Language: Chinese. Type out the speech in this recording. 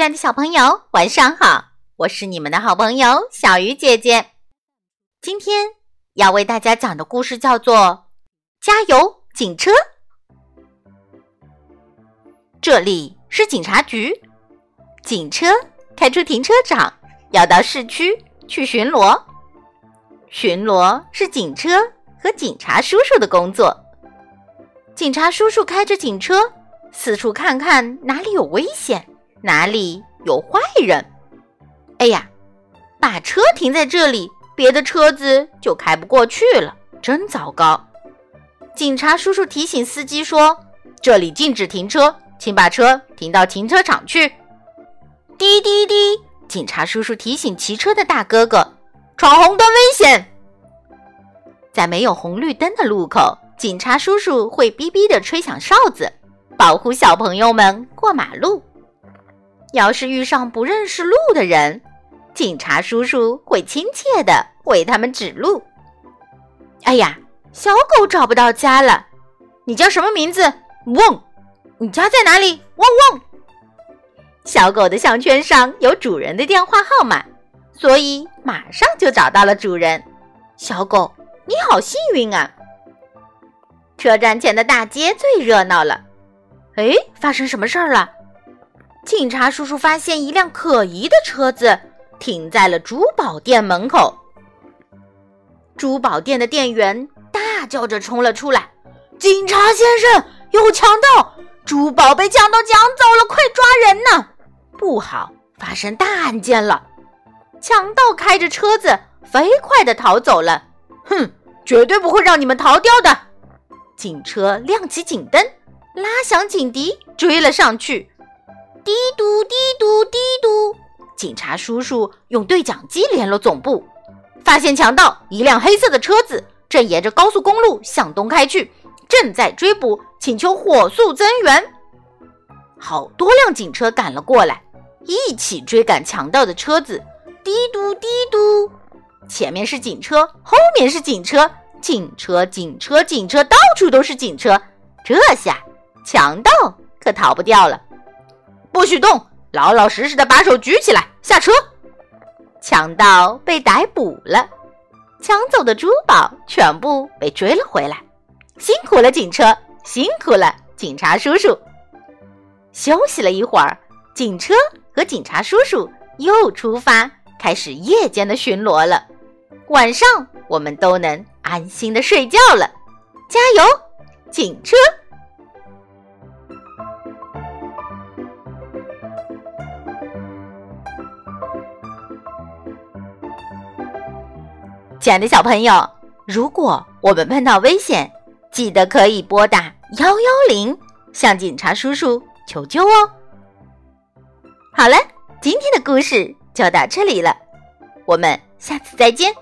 亲爱的小朋友，晚上好！我是你们的好朋友小鱼姐姐。今天要为大家讲的故事叫做《加油警车》。这里是警察局，警车开出停车场，要到市区去巡逻。巡逻是警车和警察叔叔的工作。警察叔叔开着警车，四处看看哪里有危险。哪里有坏人？哎呀，把车停在这里，别的车子就开不过去了，真糟糕！警察叔叔提醒司机说：“这里禁止停车，请把车停到停车场去。”滴滴滴！警察叔叔提醒骑车的大哥哥：“闯红灯危险！”在没有红绿灯的路口，警察叔叔会哔哔地吹响哨子，保护小朋友们过马路。要是遇上不认识路的人，警察叔叔会亲切的为他们指路。哎呀，小狗找不到家了，你叫什么名字？汪，你家在哪里？汪汪。小狗的项圈上有主人的电话号码，所以马上就找到了主人。小狗，你好幸运啊！车站前的大街最热闹了。哎，发生什么事儿了？警察叔叔发现一辆可疑的车子停在了珠宝店门口。珠宝店的店员大叫着冲了出来：“警察先生，有强盗！珠宝被强盗抢走了，快抓人呐！不好，发生大案件了！强盗开着车子飞快地逃走了。哼，绝对不会让你们逃掉的！”警车亮起警灯，拉响警笛，追了上去。滴嘟滴嘟滴嘟，警察叔叔用对讲机联络总部，发现强盗一辆黑色的车子正沿着高速公路向东开去，正在追捕，请求火速增援。好多辆警车赶了过来，一起追赶强盗的车子。滴嘟滴嘟，前面是警车，后面是警车，警车警车警车，到处都是警车。这下强盗可逃不掉了。不许动！老老实实的把手举起来，下车。强盗被逮捕了，抢走的珠宝全部被追了回来。辛苦了，警车！辛苦了，警察叔叔！休息了一会儿，警车和警察叔叔又出发，开始夜间的巡逻了。晚上我们都能安心的睡觉了。加油，警车！亲爱的小朋友，如果我们碰到危险，记得可以拨打幺幺零向警察叔叔求救哦。好了，今天的故事就到这里了，我们下次再见。